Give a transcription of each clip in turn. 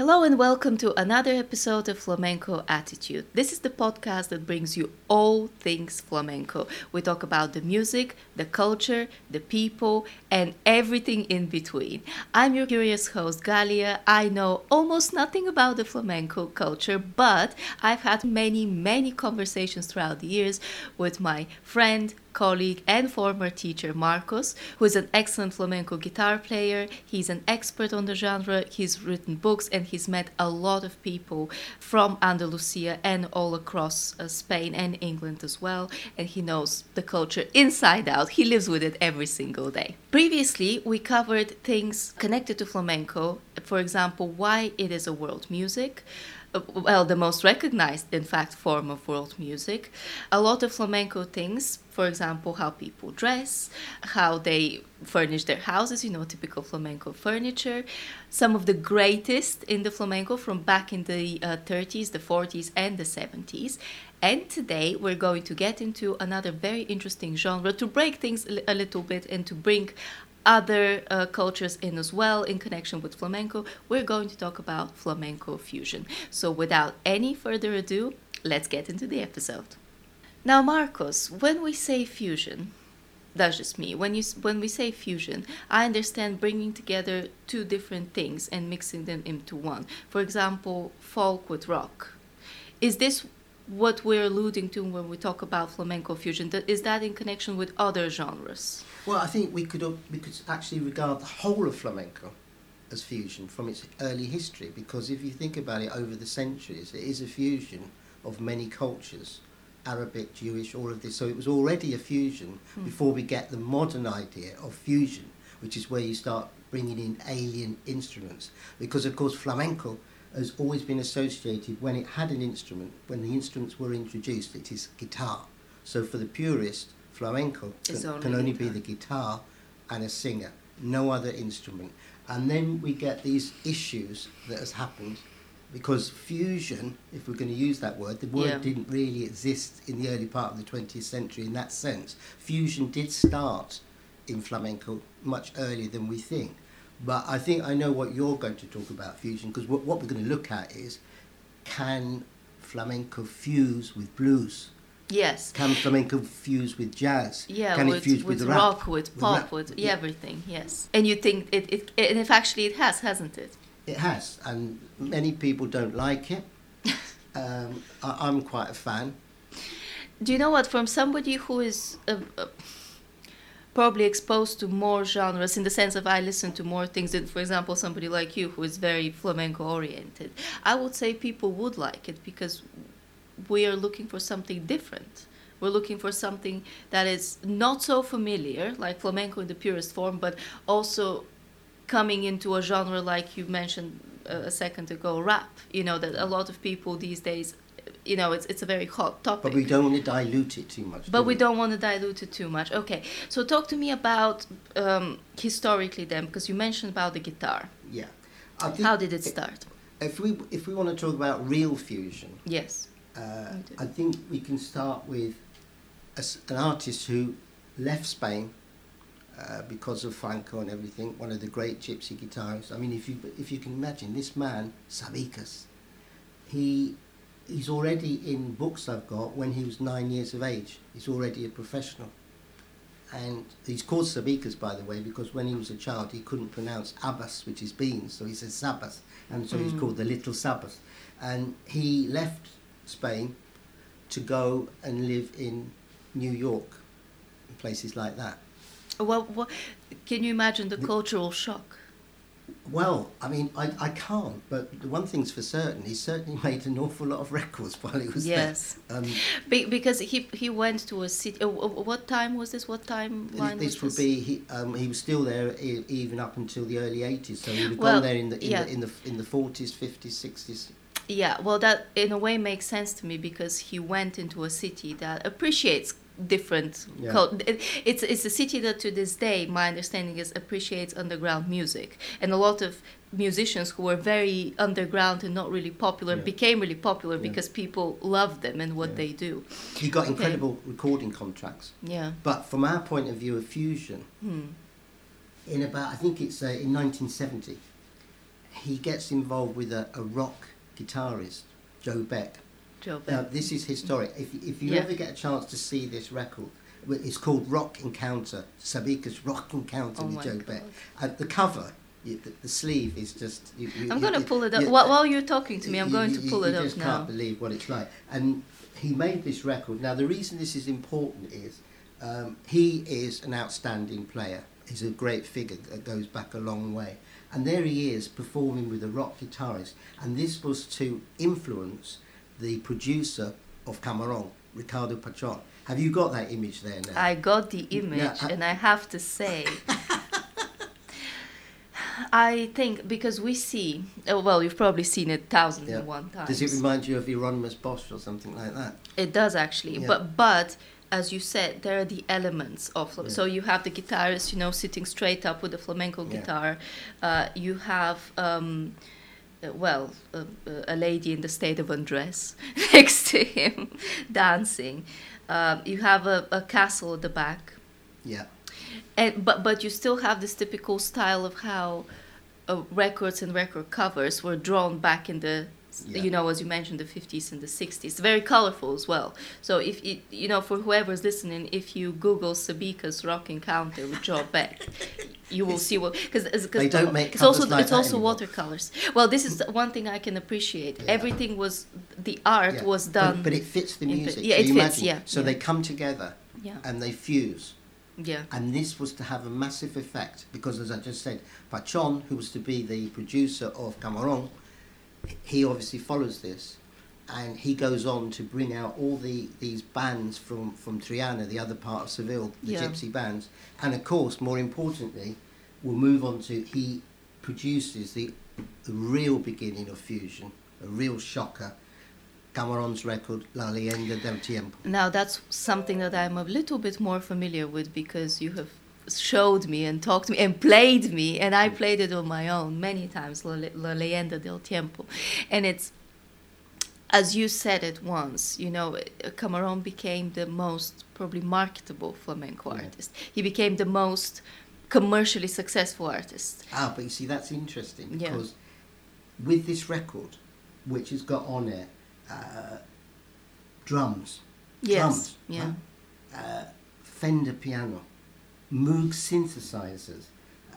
Hello and welcome to another episode of Flamenco Attitude. This is the podcast that brings you all things flamenco. We talk about the music, the culture, the people, and everything in between. I'm your curious host, Galia. I know almost nothing about the flamenco culture, but I've had many, many conversations throughout the years with my friend, colleague and former teacher Marcos, who is an excellent flamenco guitar player. He's an expert on the genre. He's written books and he's met a lot of people from Andalusia and all across uh, Spain and England as well. And he knows the culture inside out. He lives with it every single day. Previously, we covered things connected to flamenco, for example, why it is a world music well, the most recognized, in fact, form of world music. A lot of flamenco things, for example, how people dress, how they furnish their houses, you know, typical flamenco furniture. Some of the greatest in the flamenco from back in the uh, 30s, the 40s, and the 70s. And today we're going to get into another very interesting genre to break things a little bit and to bring other uh, cultures in as well in connection with flamenco. We're going to talk about flamenco fusion. So, without any further ado, let's get into the episode. Now, Marcos, when we say fusion, that's just me. When you when we say fusion, I understand bringing together two different things and mixing them into one. For example, folk with rock. Is this what we're alluding to when we talk about flamenco fusion? Is that in connection with other genres? Well, I think we could we could actually regard the whole of flamenco as fusion from its early history because if you think about it over the centuries, it is a fusion of many cultures. Arabic, Jewish, all of this. So it was already a fusion hmm. before we get the modern idea of fusion, which is where you start bringing in alien instruments. Because, of course, flamenco has always been associated when it had an instrument, when the instruments were introduced, it is guitar. So for the purist, flamenco can, only, can only be the guitar and a singer, no other instrument. And then we get these issues that has happened because fusion, if we're going to use that word, the word yeah. didn't really exist in the early part of the 20th century in that sense. Fusion did start in flamenco much earlier than we think. But I think I know what you're going to talk about fusion because what, what we're going to look at is can flamenco fuse with blues? Yes. Can flamenco fuse with jazz? Yeah, can with, it fuse with, with rock, with pop, with, with yeah. everything? Yes. And you think it, it, and if actually it has, hasn't it? It has, and many people don't like it. um, I, am quite a fan. Do you know what? From somebody who is a, a probably exposed to more genres in the sense of I listen to more things than, for example, somebody like you who is very flamenco oriented. I would say people would like it because we are looking for something different. We're looking for something that is not so familiar, like flamenco in the purest form, but also coming into a genre like you mentioned uh, a second ago, rap. You know that a lot of people these days you know it's it's a very hot topic. But we don't want to dilute it too much. But we, we, don't want to dilute it too much. Okay, so talk to me about um, historically then, because you mentioned about the guitar. Yeah. How did it start? If we if we want to talk about real fusion. Yes. Uh, I think we can start with a, an artist who left Spain uh, because of Franco and everything. One of the great gypsy guitarists. I mean, if you if you can imagine this man, Sabicas, he he's already in books I've got when he was nine years of age. He's already a professional. And he's called Sabicas, by the way, because when he was a child he couldn't pronounce Abbas, which is beans, so he says Sabbath, and so mm. he's called the Little Sabbath. And he left Spain to go and live in New York, places like that. Well, what, can you imagine the, the cultural shock? Well, I mean, I, I can't, but one thing's for certain, he certainly made an awful lot of records while he was yes. there. Um, Be- because he he went to a city. Uh, what time was this? What time this would be. He um, he was still there even up until the early eighties. So he would have well, gone there in the in, yeah. the in the in the forties, fifties, sixties. Yeah, well, that in a way makes sense to me because he went into a city that appreciates different yeah. cult- it's it's a city that to this day my understanding is appreciates underground music and a lot of musicians who were very underground and not really popular yeah. became really popular yeah. because people love them and what they do he got okay. incredible recording contracts yeah but from our point of view of fusion hmm. in about i think it's uh, in 1970 he gets involved with a, a rock guitarist, Joe Beck. Joe Now, this is historic. If, if you Yeah. ever get a chance to see this record, it's called Rock Encounter, Sabicas Rock Encounter Oh with Joe God. Beck. And the cover, you, the, the sleeve is just. You, you, I'm going to pull it up. you- While, you're talking to me, I'm you- going you- to pull you it up just now. can't believe what it's like. And he made this record. Now, the reason this is important is um, he is an outstanding player. He's a great figure that goes back a long way. And there he is performing with a rock guitarist. And this was to influence the producer of Camarón, Ricardo Pachon. Have you got that image there now? I got the image, I- and I have to say, I think because we see, oh, well, you've probably seen it thousands Yeah. and one times. Does it remind you of Hieronymus Bosch or something like that? It does actually, Yeah. but but as you said, there are the elements of Yeah. so you have the guitarist, you know, sitting straight up with the flamenco guitar. Uh, you have. Um, uh, well, uh, a lady in the state of undress next to him, dancing. Um, you have a, a castle at the back, Yeah. and but but you still have this typical style of how uh, records and record covers were drawn back in the Yeah. you know as you mentioned the 50s and the 60s very colorful as well so if it, you know for whoever's listening if you google Sabicas rock encounter with joe beck you will see what because They don't make it's also like it's also anymore. watercolors well this is one thing i can appreciate Yeah. everything was the art Yeah. was done But, it fits the in music. yeah, so it fits, imagine. yeah, So they come together yeah and they fuse. yeah And this was to have a massive effect because, as I just said, Pachon, who was to be the producer of Camarón, he obviously follows this. And he goes on to bring out all the these bands from, from Triana, the other part of Seville, the Yeah. gypsy bands. And of course, more importantly, we'll move on to he produces the, the real beginning of fusion, a real shocker. Camarón's record, La Leyenda del Tiempo. Now that's something that I'm a little bit more familiar with because you have showed me and talked to me and played me, and I played it on my own many times. La, La leyenda del tiempo, and it's as you said it once. You know, Camarón became the most probably marketable flamenco Yeah. artist. He became the most commercially successful artist. Ah, but you see, that's interesting Yeah. because with this record, which has got on it uh, drums, Yes. drums, yeah. uh, Fender piano, Moog synthesizers,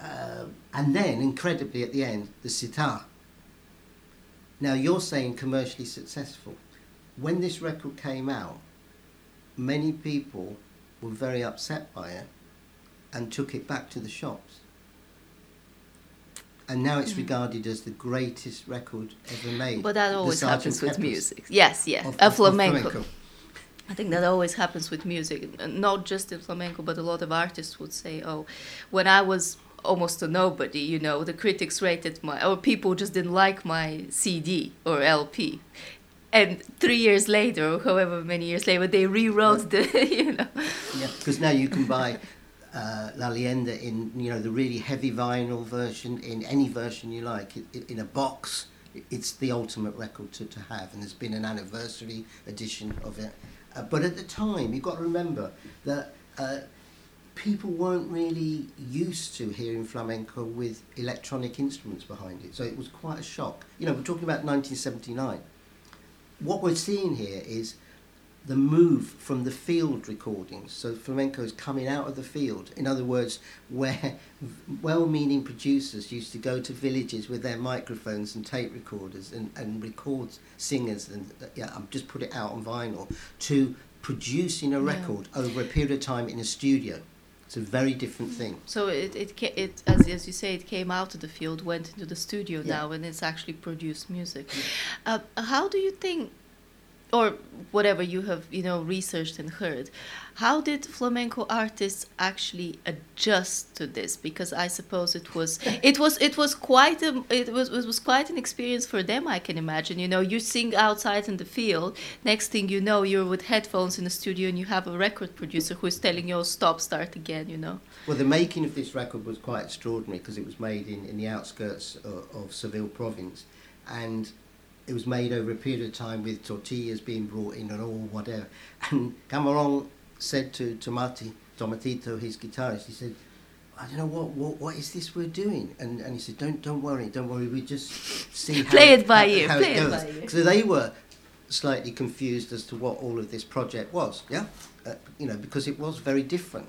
uh, and then incredibly at the end, the sitar. Now you're saying commercially successful. When this record came out, many people were very upset by it and took it back to the shops. And now it's Mm. regarded as the greatest record ever made. But that always happens with music. Yes, yes. of- a of- of flamenco. I think that always happens with music, not just in flamenco, but a lot of artists would say, "Oh, when I was almost a nobody, you know, the critics rated my, or people just didn't like my CD or LP." And three years later, or however many years later, they rewrote the, you know. Yeah, because now you can buy uh, La Leyenda in you know the really heavy vinyl version, in any version you like, i- i- in a box. It's the ultimate record to, to have, and there's been an anniversary edition of it. Uh, but at the time, you've got to remember that uh, people weren't really used to hearing flamenco with electronic instruments behind it, so it was quite a shock. You know, we're talking about 1979. What we're seeing here is the move from the field recordings. So flamenco is coming out of the field. In other words, where well-meaning producers used to go to villages with their microphones and tape recorders and, and record singers and yeah, um, just put it out on vinyl to producing a Yeah. record over a period of time in a studio. It's a very different thing. So it it it as as you say, it came out of the field, went into the studio Yeah. now, and it's actually produced music. Uh, how do you think, or whatever you have you know researched and heard, how did flamenco artists actually adjust to this? Because I suppose it was it was it was quite a it was it was quite an experience for them. I can imagine. You know, you sing outside in the field. Next thing you know, you're with headphones in the studio, and you have a record producer who is telling you, oh, "Stop, start again." You know. Well, the making of this record was quite extraordinary because it was made in, in the outskirts of, of Seville province and it was made over a period of time with tortillas being brought in and all whatever. And Camarón said to Tomati, Tomatito, his guitarist, he said, I don't know what, what what is this we're doing, and and he said, don't don't worry, don't worry, we just see how Play it by how play it by ear. So they were slightly confused as to what all of this project was. Yeah, uh, you know, because it was very different.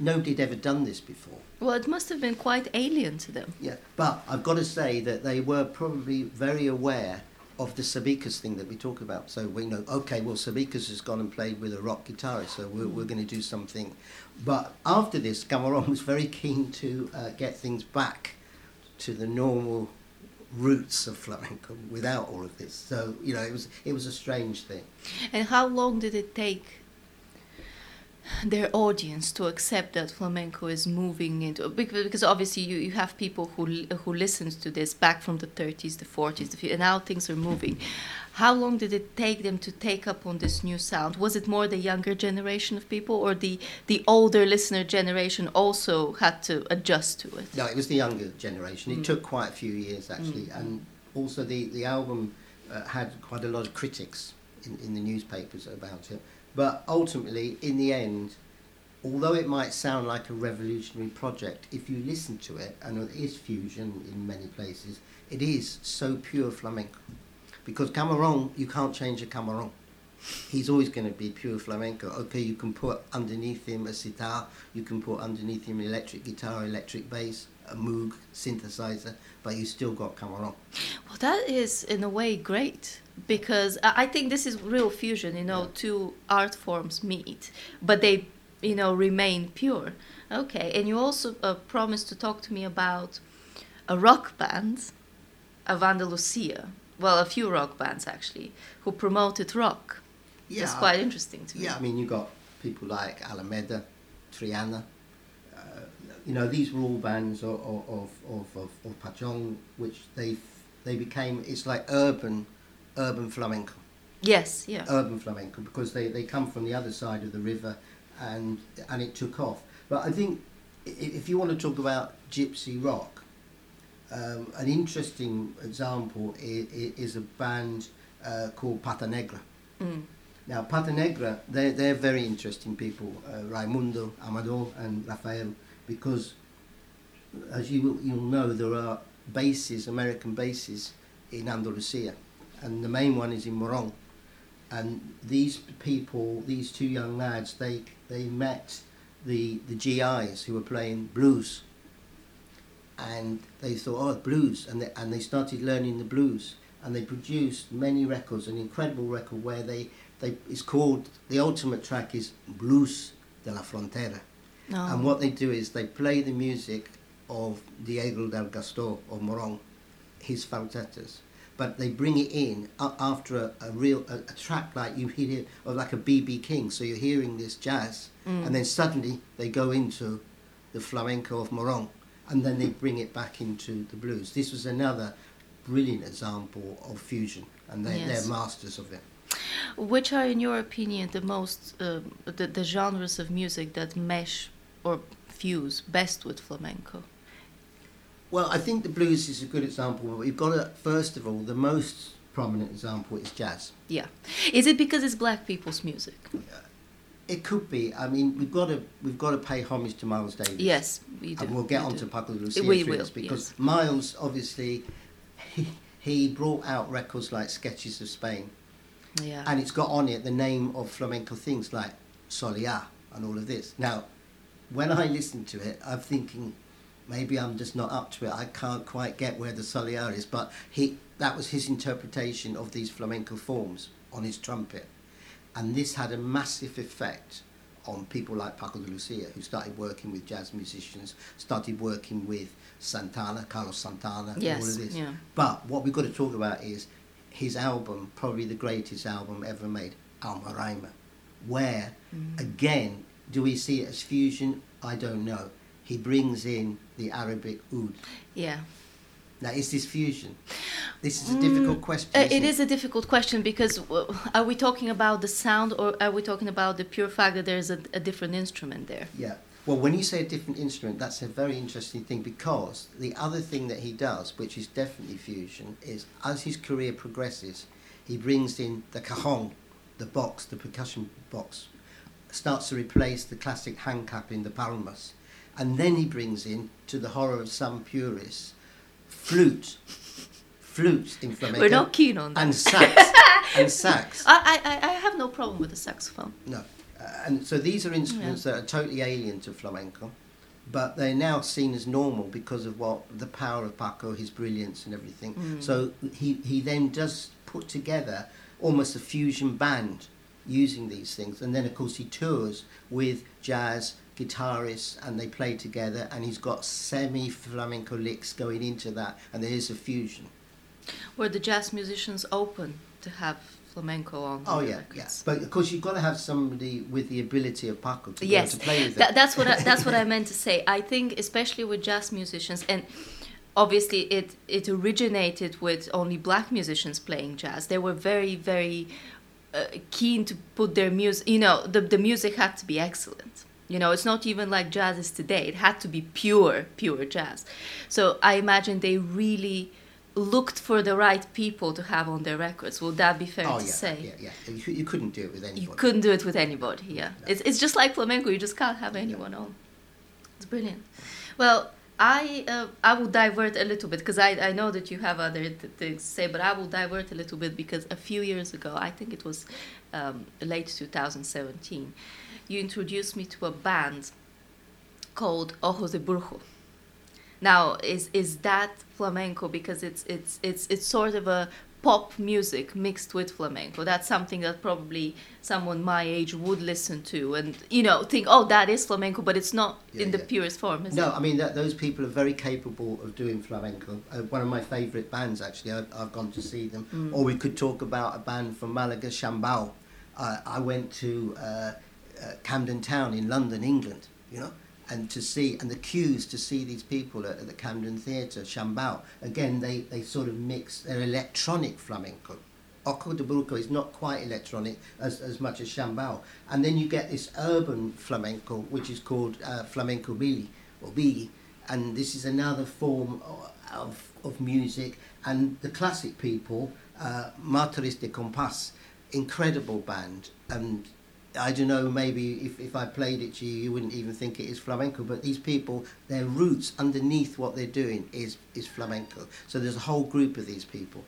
Nobody had ever done this before. Well, it must have been quite alien to them. Yeah, but I've got to say that they were probably very aware of the Sabicas thing that we talk about. So we know, okay, well, Sabicas has gone and played with a rock guitarist, so we're, we're going to do something. But after this, Camarón was very keen to uh, get things back to the normal roots of flamenco without all of this. So you know, it was it was a strange thing. And how long did it take their audience to accept that flamenco is moving into because, because obviously you, you have people who who listens to this back from the 30s the 40s the, and now things are moving how long did it take them to take up on this new sound was it more the younger generation of people or the the older listener generation also had to adjust to it No, it was the younger generation. It Mm. took quite a few years actually, Mm. and also the the album uh, had quite a lot of critics in, in the newspapers about it. But ultimately, in the end, although it might sound like a revolutionary project, if you listen to it, and it is fusion in many places, it is so pure flamenco. Because Camarón, you can't change a Camarón. He's always going to be pure flamenco. Okay, you can put underneath him a sitar, you can put underneath him an electric guitar, electric bass, a Moog synthesizer, but you still got Camarón. Well, that is in a way great because I think this is real fusion. You know, Yeah. two art forms meet, but they, you know, remain pure. Okay, and you also uh, promised to talk to me about a rock band of Andalusia. Well, a few rock bands actually who promoted rock. Yeah, It's quite interesting to me. Yeah, I mean, you got people like Alameda, Triana. Uh, you know, these were all bands of of of, of, of, Pachon, which they they became. It's like urban, urban flamenco, Yes. Yeah. urban flamenco, because they, they come from the other side of the river, and and it took off. But I think if you want to talk about gypsy rock, um, an interesting example is, is a band uh, called Pata Negra. Mm. Now, Pata Negra, they're, they're very interesting people, uh, Raimundo, Amador, and Rafael, because as you will, you'll know, there are bases, American bases, in Andalusia, and the main one is in Morón. And these people, these two young lads, they, they met the, the GIs who were playing blues. And they thought, oh, blues, and they, and they started learning the blues. And they produced many records, an incredible record where they, they it's called, the ultimate track is Blues de la Frontera. No. And what they do is they play the music of Diego del Gastor of Morón, his falsettos, but they bring it in after a, a real a, a track like you hear of like a BB King. So you're hearing this jazz, Mm. and then suddenly they go into the flamenco of Morón, and then they bring it back into the blues. This was another brilliant example of fusion, and they, Yes. they're masters of it. Which are, in your opinion, the most um the, the genres of music that mesh or fuse best with flamenco? Well, I think the blues is a good example. But we've got to, first of all, the most prominent example is jazz. Yeah, is it because it's black people's music? Uh, it could be. I mean, we've got to we've got to pay homage to Miles Davis. Yes, we do. and we'll get we on do. to Paco de Lucia We will, because yes. Miles obviously he, he brought out records like Sketches of Spain, Yeah. and it's got on it the name of flamenco things like Soleá and all of this. Now, when I listen to it, I'm thinking maybe I'm just not up to it. I can't quite get where the Soleá is, but he that was his interpretation of these flamenco forms on his trumpet, and this had a massive effect on people like Paco de Lucia, who started working with jazz musicians, started working with Santana, Carlos Santana, and all yes. of this. Yeah. But what we've got to talk about is his album, probably the greatest album ever made, Almoraima, where, Mm. again, do we see it as fusion? I don't know. He brings in the Arabic oud. Yeah. Now, is this fusion? This is a difficult question. Uh, it is a difficult question because are we talking about the sound or are we talking about the pure fact that there's a, a different instrument there? Yeah. Well, when you say a different instrument, that's a very interesting thing because the other thing that he does, which is definitely fusion, is as his career progresses, he brings in the cajon, the box, the percussion box, starts to replace the classic hand clap in the palmas, And then he brings in, to the horror of some purists, flute, flute in flamenco. We're not keen on that. And sax, and sax. I, I, I have no problem with the saxophone. No, uh, and so these are instruments that are totally alien to flamenco, but they're now seen as normal because of what the power of Paco, his brilliance, and everything. Mm. So he he then does put together almost a fusion band using these things, and then of course he tours with jazz guitarists, and they play together, and he's got semi flamenco licks going into that, and there is a fusion. Were the jazz musicians open to have flamenco on? Oh yeah, yes yeah. But of course, you've got to have somebody with the ability of Paco to be yes, able to play with it. that's what I, that's what I meant to say. I think especially with jazz musicians and obviously it it originated with only black musicians playing jazz. They were very very uh, keen to put their music. You know, the the music had to be excellent. You know, it's not even like jazz is today. It had to be pure, pure jazz. So I imagine they really looked for the right people to have on their records. Would that be fair oh to yeah, say? yeah, yeah. You, you couldn't do it with anybody. You couldn't do it with anybody, yeah. No. It's, it's just like flamenco, you just can't have anyone on. It's brilliant. Well, I uh, I will divert a little bit because I, I know that you have other th- things to say, but I will divert a little bit because a few years ago, I think it was um, late 2017, you introduced me to a band called Ojos de Brujo. Now, is is that flamenco because it's it's it's it's sort of a pop music mixed with flamenco. That's something that probably someone my age would listen to and you know think, oh, that is flamenco, but it's not Yeah, in the yeah. purest form. Is No, it? I mean that those people are very capable of doing flamenco. Uh, one of my favourite bands, actually, I've, I've gone to see them. Mm. Or we could talk about a band from Malaga, Chambao. Uh, I went to uh, uh, Camden Town in London, England. You know, and to see and the queues to see these people at, at the Camden Theatre, Chambao. Again, they they sort of mix their electronic flamenco. Ojos de Brujo is not quite electronic as, as much as Chambao. And then you get this urban flamenco, which is called uh, flamenco bili, or biggie. And this is another form of, of music. And the classic people, uh, Mártires de Compas, incredible band. And I don't know, maybe if, if I played it to you, you wouldn't even think it is flamenco. But these people, their roots underneath what they're doing is, is flamenco. So there's a whole group of these people.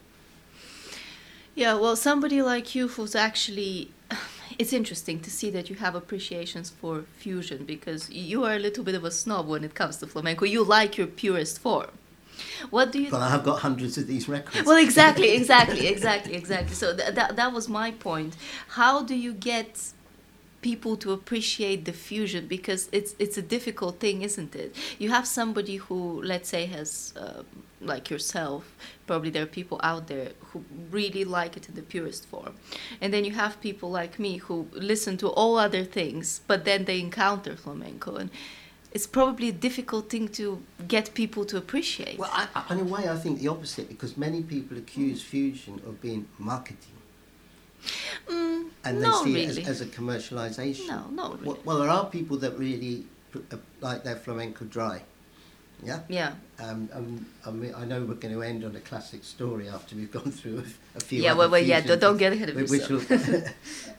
Yeah, well, somebody like you who's actually. It's interesting to see that you have appreciations for fusion because you are a little bit of a snob when it comes to flamenco. You like your purest form. What do you But I have got hundreds of these records. well exactly exactly exactly exactly. So th- that, that was my point. How do you get people to appreciate the fusion? Because it's it's a difficult thing isn't it? You have somebody who let's say has uh, like yourself probably there are people out there who really like it in the purest form. And then you have people like me who listen to all other things but then they encounter flamenco. And it's probably a difficult thing to get people to appreciate Well, I, I, in a way, I think the opposite because many people accuse fusion of being marketing, mm, and they see really it as, as a commercialization. No, not really. Well, well, there are people that really uh, like their flamenco dry. Yeah. yeah Um, um, I mean, I know we're going to end on a classic story after we've gone through a, a few. Yeah, well, well yeah, don't, don't get ahead of which yourself. will-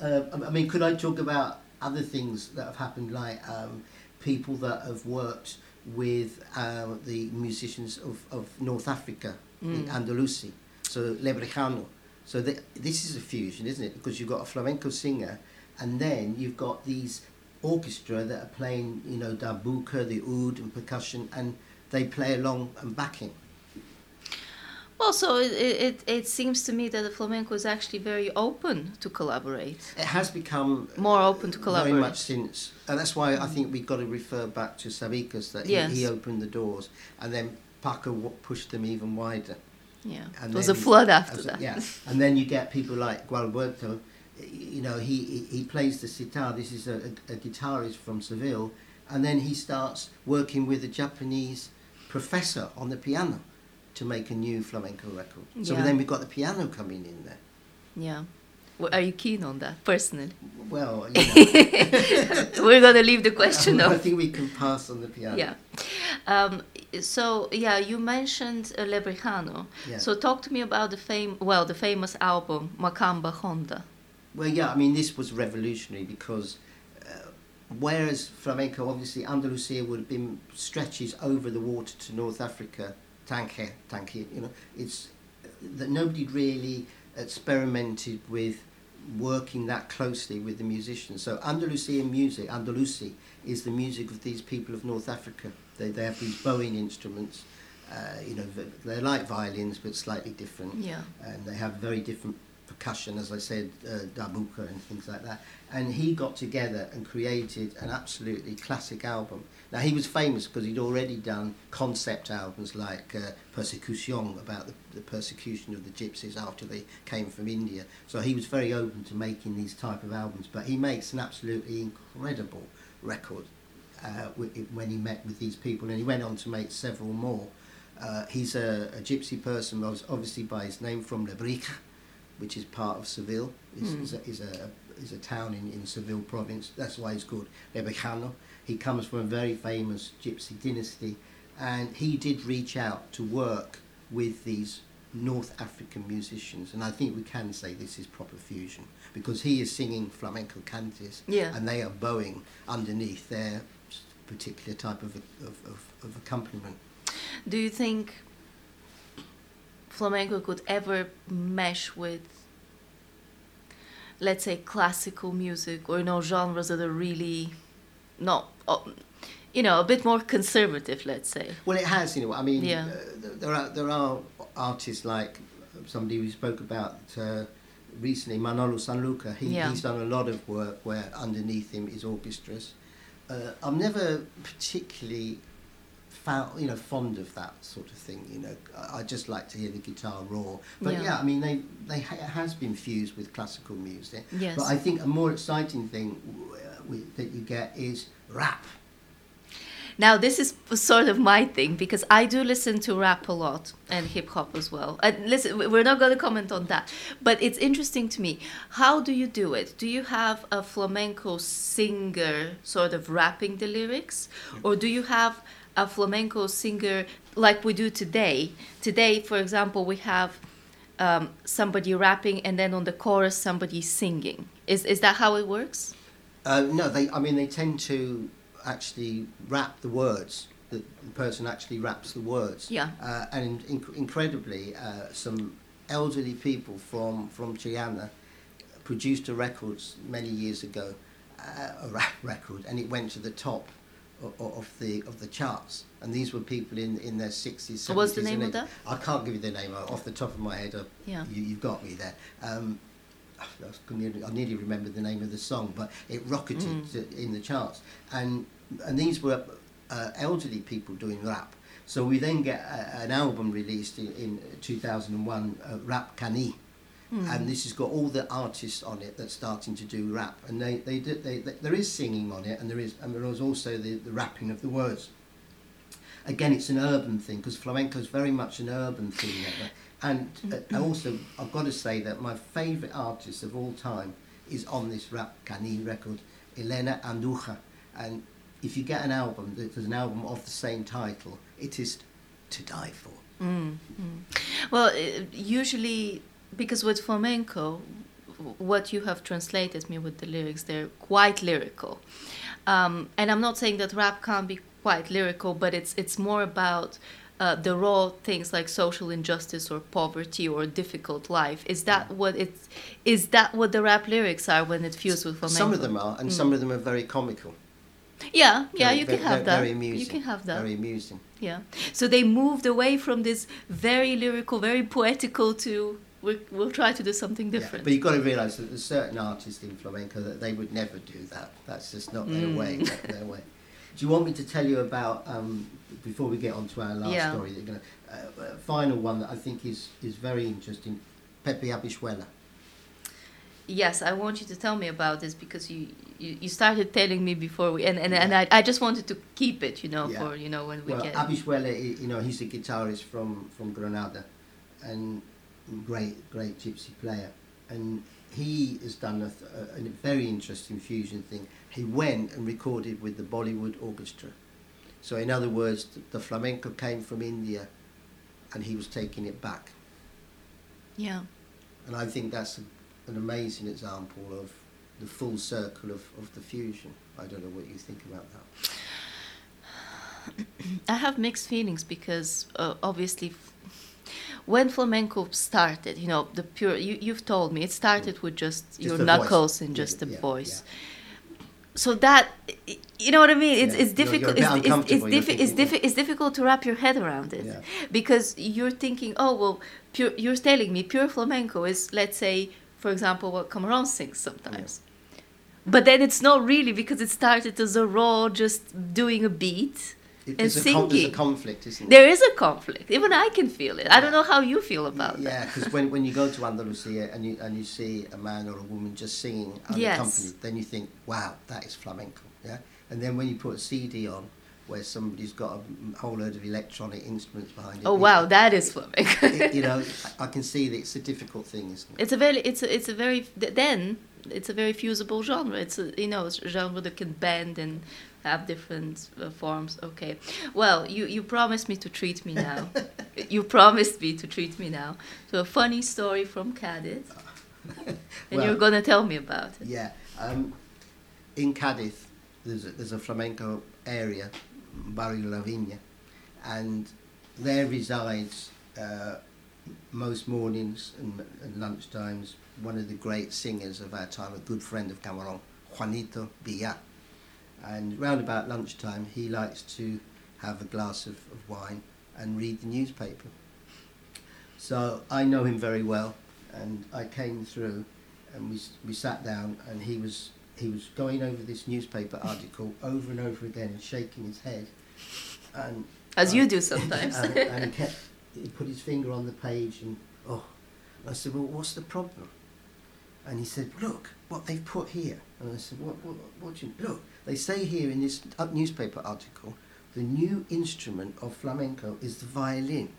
uh, I mean, could I talk about other things that have happened, like um, people that have worked with um, the musicians of, of North Africa, Mm. the Andalusi, so Lebrijano. So th- this is a fusion, isn't it? Because you've got a flamenco singer, and then you've got these orchestra that are playing, you know, darbuka, the oud, and percussion, and they play along and backing. Well, so it, it, it seems to me that the flamenco is actually very open to collaborate. It has become More open to collaborate. very much since, and that's why I think we've got to refer back to Sabicas that he, Yes. he opened the doors, and then Paco w- pushed them even wider. Yeah, And it was a flood after that. Yeah, and then you get people like Gualberto. You know, he, he, he plays the sitar. This is a, a, a guitarist from Seville, and then he starts working with a Japanese professor on the piano to make a new flamenco record. So Yeah. then we've got the piano coming in there. Yeah. Well, are you keen on that personally? Well, you know, We're gonna leave the question I off. think we can pass on the piano. Yeah. Um, so yeah, you mentioned uh, Lebrijano. Yeah. So talk to me about the fame. Well, the famous album Macamba Honda. Well, yeah, I mean, this was revolutionary because uh, whereas flamenco, obviously, Andalusia would have been stretches over the water to North Africa, Tanque, Tanque, you know, it's that nobody really experimented with working that closely with the musicians. So Andalusian music, Andalusi, is the music of these people of North Africa. They, they have these bowing instruments. Uh, you know, they're like violins but slightly different. Yeah. And they have very different percussion, as I said, uh, darbuka and things like that. And he got together and created an absolutely classic album. Now he was famous because he'd already done concept albums like uh, Persecution about the, the persecution of the gypsies after they came from India. So he was very open to making these type of albums. But he makes an absolutely incredible record uh, when he met with these people, and he went on to make several more. Uh, he's a, a gypsy person, obviously by his name from Lebrija, which is part of Seville. Is, mm. is, a, is, a, is a town in, in Seville province. That's why he's called Lebrijano. He comes from a very famous gypsy dynasty, and he did reach out to work with these North African musicians, and I think we can say this is proper fusion because he is singing flamenco cantes, yeah. and they are bowing underneath their particular type of, of, of, of accompaniment. Do you think flamenco could ever mesh with let's say classical music or you know genres that are really not uh, you know a bit more conservative let's say well it has you know i mean yeah. uh, there are there are artists like somebody we spoke about uh, recently manolo sanlúcar he, yeah. he's done a lot of work where underneath him is orchestras uh, i'm never particularly found, you know, fond of that sort of thing. You know, I, I just like to hear the guitar raw. But yeah, yeah I mean, they they ha- it has been fused with classical music. Yes. But I think a more exciting thing w- uh, w- that you get is rap. Now, this is sort of my thing because I do listen to rap a lot and hip hop as well. And listen, we're not going to comment on that, but it's interesting to me. How do you do it? Do you have a flamenco singer sort of rapping the lyrics, or do you have a flamenco singer like we do today. Today, for example, we have um, somebody rapping and then on the chorus somebody singing. Is is that how it works? Uh, no, they. I mean, they tend to actually rap the words. The, the person actually raps the words. Yeah. Uh, and inc- incredibly, uh, some elderly people from from Triana produced a record many years ago, uh, a rap record, and it went to the top of the of the charts, and these were people in in their sixties. What's the name of that? I can't give you the name off the top of my head. yeah. You, have got me there. Um, I nearly remember the name of the song, but it rocketed mm. in the charts, and and these were uh, elderly people doing rap. So we then get a, an album released in, in 2001, uh, Rap Cani, Mm. And this has got all the artists on it that's starting to do rap, and they they, do, they, they there is singing on it, and there is and there is also the, the rapping of the words. Again, it's an urban thing because flamenco is very much an urban thing. And uh, also, I've got to say that my favourite artist of all time is on this Rap Cani record, Elena Andújar. And if you get an album, there's an album of the same title, it is to die for. Mm, mm. Well, uh, usually because with flamenco, what you have translated me with the lyrics, they're quite lyrical. Um, and I'm not saying that rap can't be quite lyrical, but it's it's more about uh, the raw things like social injustice or poverty or difficult life. Is that what it's? Is that what the rap lyrics are when it fused with flamenco? Some of them are, and mm. some of them are very comical. Yeah, yeah, very, you can have that. Very amusing. You can have that. Very amusing. Yeah. So they moved away from this very lyrical, very poetical to we'll, we'll try to do something different. Yeah, but you've got to realise that there's certain artists in flamenco that they would never do that. That's just not their mm. way. Not their way. Do you want me to tell you about um, before we get on to our last yeah. story? Gonna, uh, final one that I think is is very interesting. Pepe Habichuela. Yes, I want you to tell me about this because you, you, you started telling me before we and, and, yeah. and I, I just wanted to keep it, you know, yeah. for you know when we well, get. Abishuela, you know, he's a guitarist from from Granada, and great, great gypsy player. And he has done a, a, a, very interesting fusion thing. He went and recorded with the Bollywood Orchestra. So, in other words, the, the flamenco came from India and he was taking it back. Yeah. And I think that's a, an amazing example of the full circle of, of the fusion. I don't know what you think about that. I have mixed feelings because uh, obviously when flamenco started, you know, the pure you, you've told me it started with just, Just your knuckles voice. and Yeah, just the yeah, voice. So that you know what I mean? It's Yeah. it's You're- you're difficult. it's, it's, diffi- it's, diffi- it's difficult to wrap your head around it Yeah. because you're thinking, oh well, pure. You're telling me pure flamenco is, let's say, for example, what Camarón sings sometimes. But then it's not really because it started as a raw, just doing a beat It- and con- there's a singing. conflict, isn't There is a conflict. Even I can feel it. I don't know how you feel about that. Yeah, because when, when you go to Andalusia and you and you see a man or a woman just singing unaccompanied, Yes. then you think, wow, that is flamenco. Yeah, and then when you put a CD on where somebody's got a whole load of electronic instruments behind it, Oh it- wow, that is flamenco. it- you know, I can see that it's a difficult thing, isn't it? It's a very, it's a, it's a very, then it's a very fusible genre. It's a, you know, it's a genre that can bend and have different uh, forms. Okay, well, you, you promised me to treat me now. you promised me to treat me now. So a funny story from Cadiz, and Well- you're gonna tell me about it. Yeah. Um, in Cadiz, there's a, there's a flamenco area, Barrio La Viña, and there resides uh, most mornings and, and lunchtimes one of the great singers of our time, a good friend of Camarón, Juanito Villar. And round about lunchtime, he likes to have a glass of, of wine and read the newspaper. So I know him very well, and I came through, and we we sat down, and he was he was going over this newspaper article over and over again, and shaking his head, and As uh, you do sometimes. and, and he kept he put his finger on the page, and oh, I said, well, what's the problem? And he said, look what they've put here. And I said, what what what do you look? They say here in this newspaper article, the new instrument of flamenco is the violin.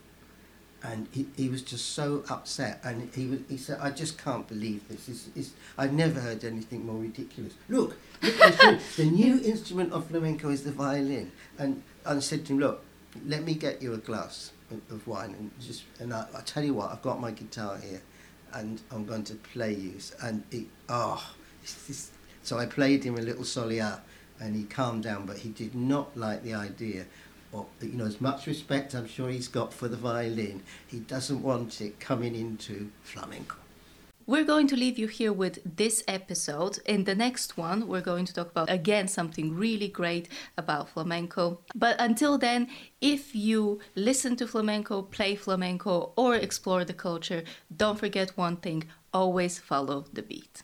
And he, he was just so upset. And he was, he said I just can't believe this. It's, it's, I've never heard anything more ridiculous. Look, look the new instrument of flamenco is the violin. And I said to him look let me get you a glass of, wine and just and I, I tell you what I've got my guitar here and I'm going to play you. And he oh ah, so I played him a little soliar and he calmed down but he did not like the idea or, you know, as much respect I'm sure he's got for the violin, he doesn't want it coming into flamenco. We're going to leave you here with this episode. In the next one, we're going to talk about again something really great about flamenco. But until then, if you listen to flamenco, play flamenco, or explore the culture, don't forget one thing always follow the beat.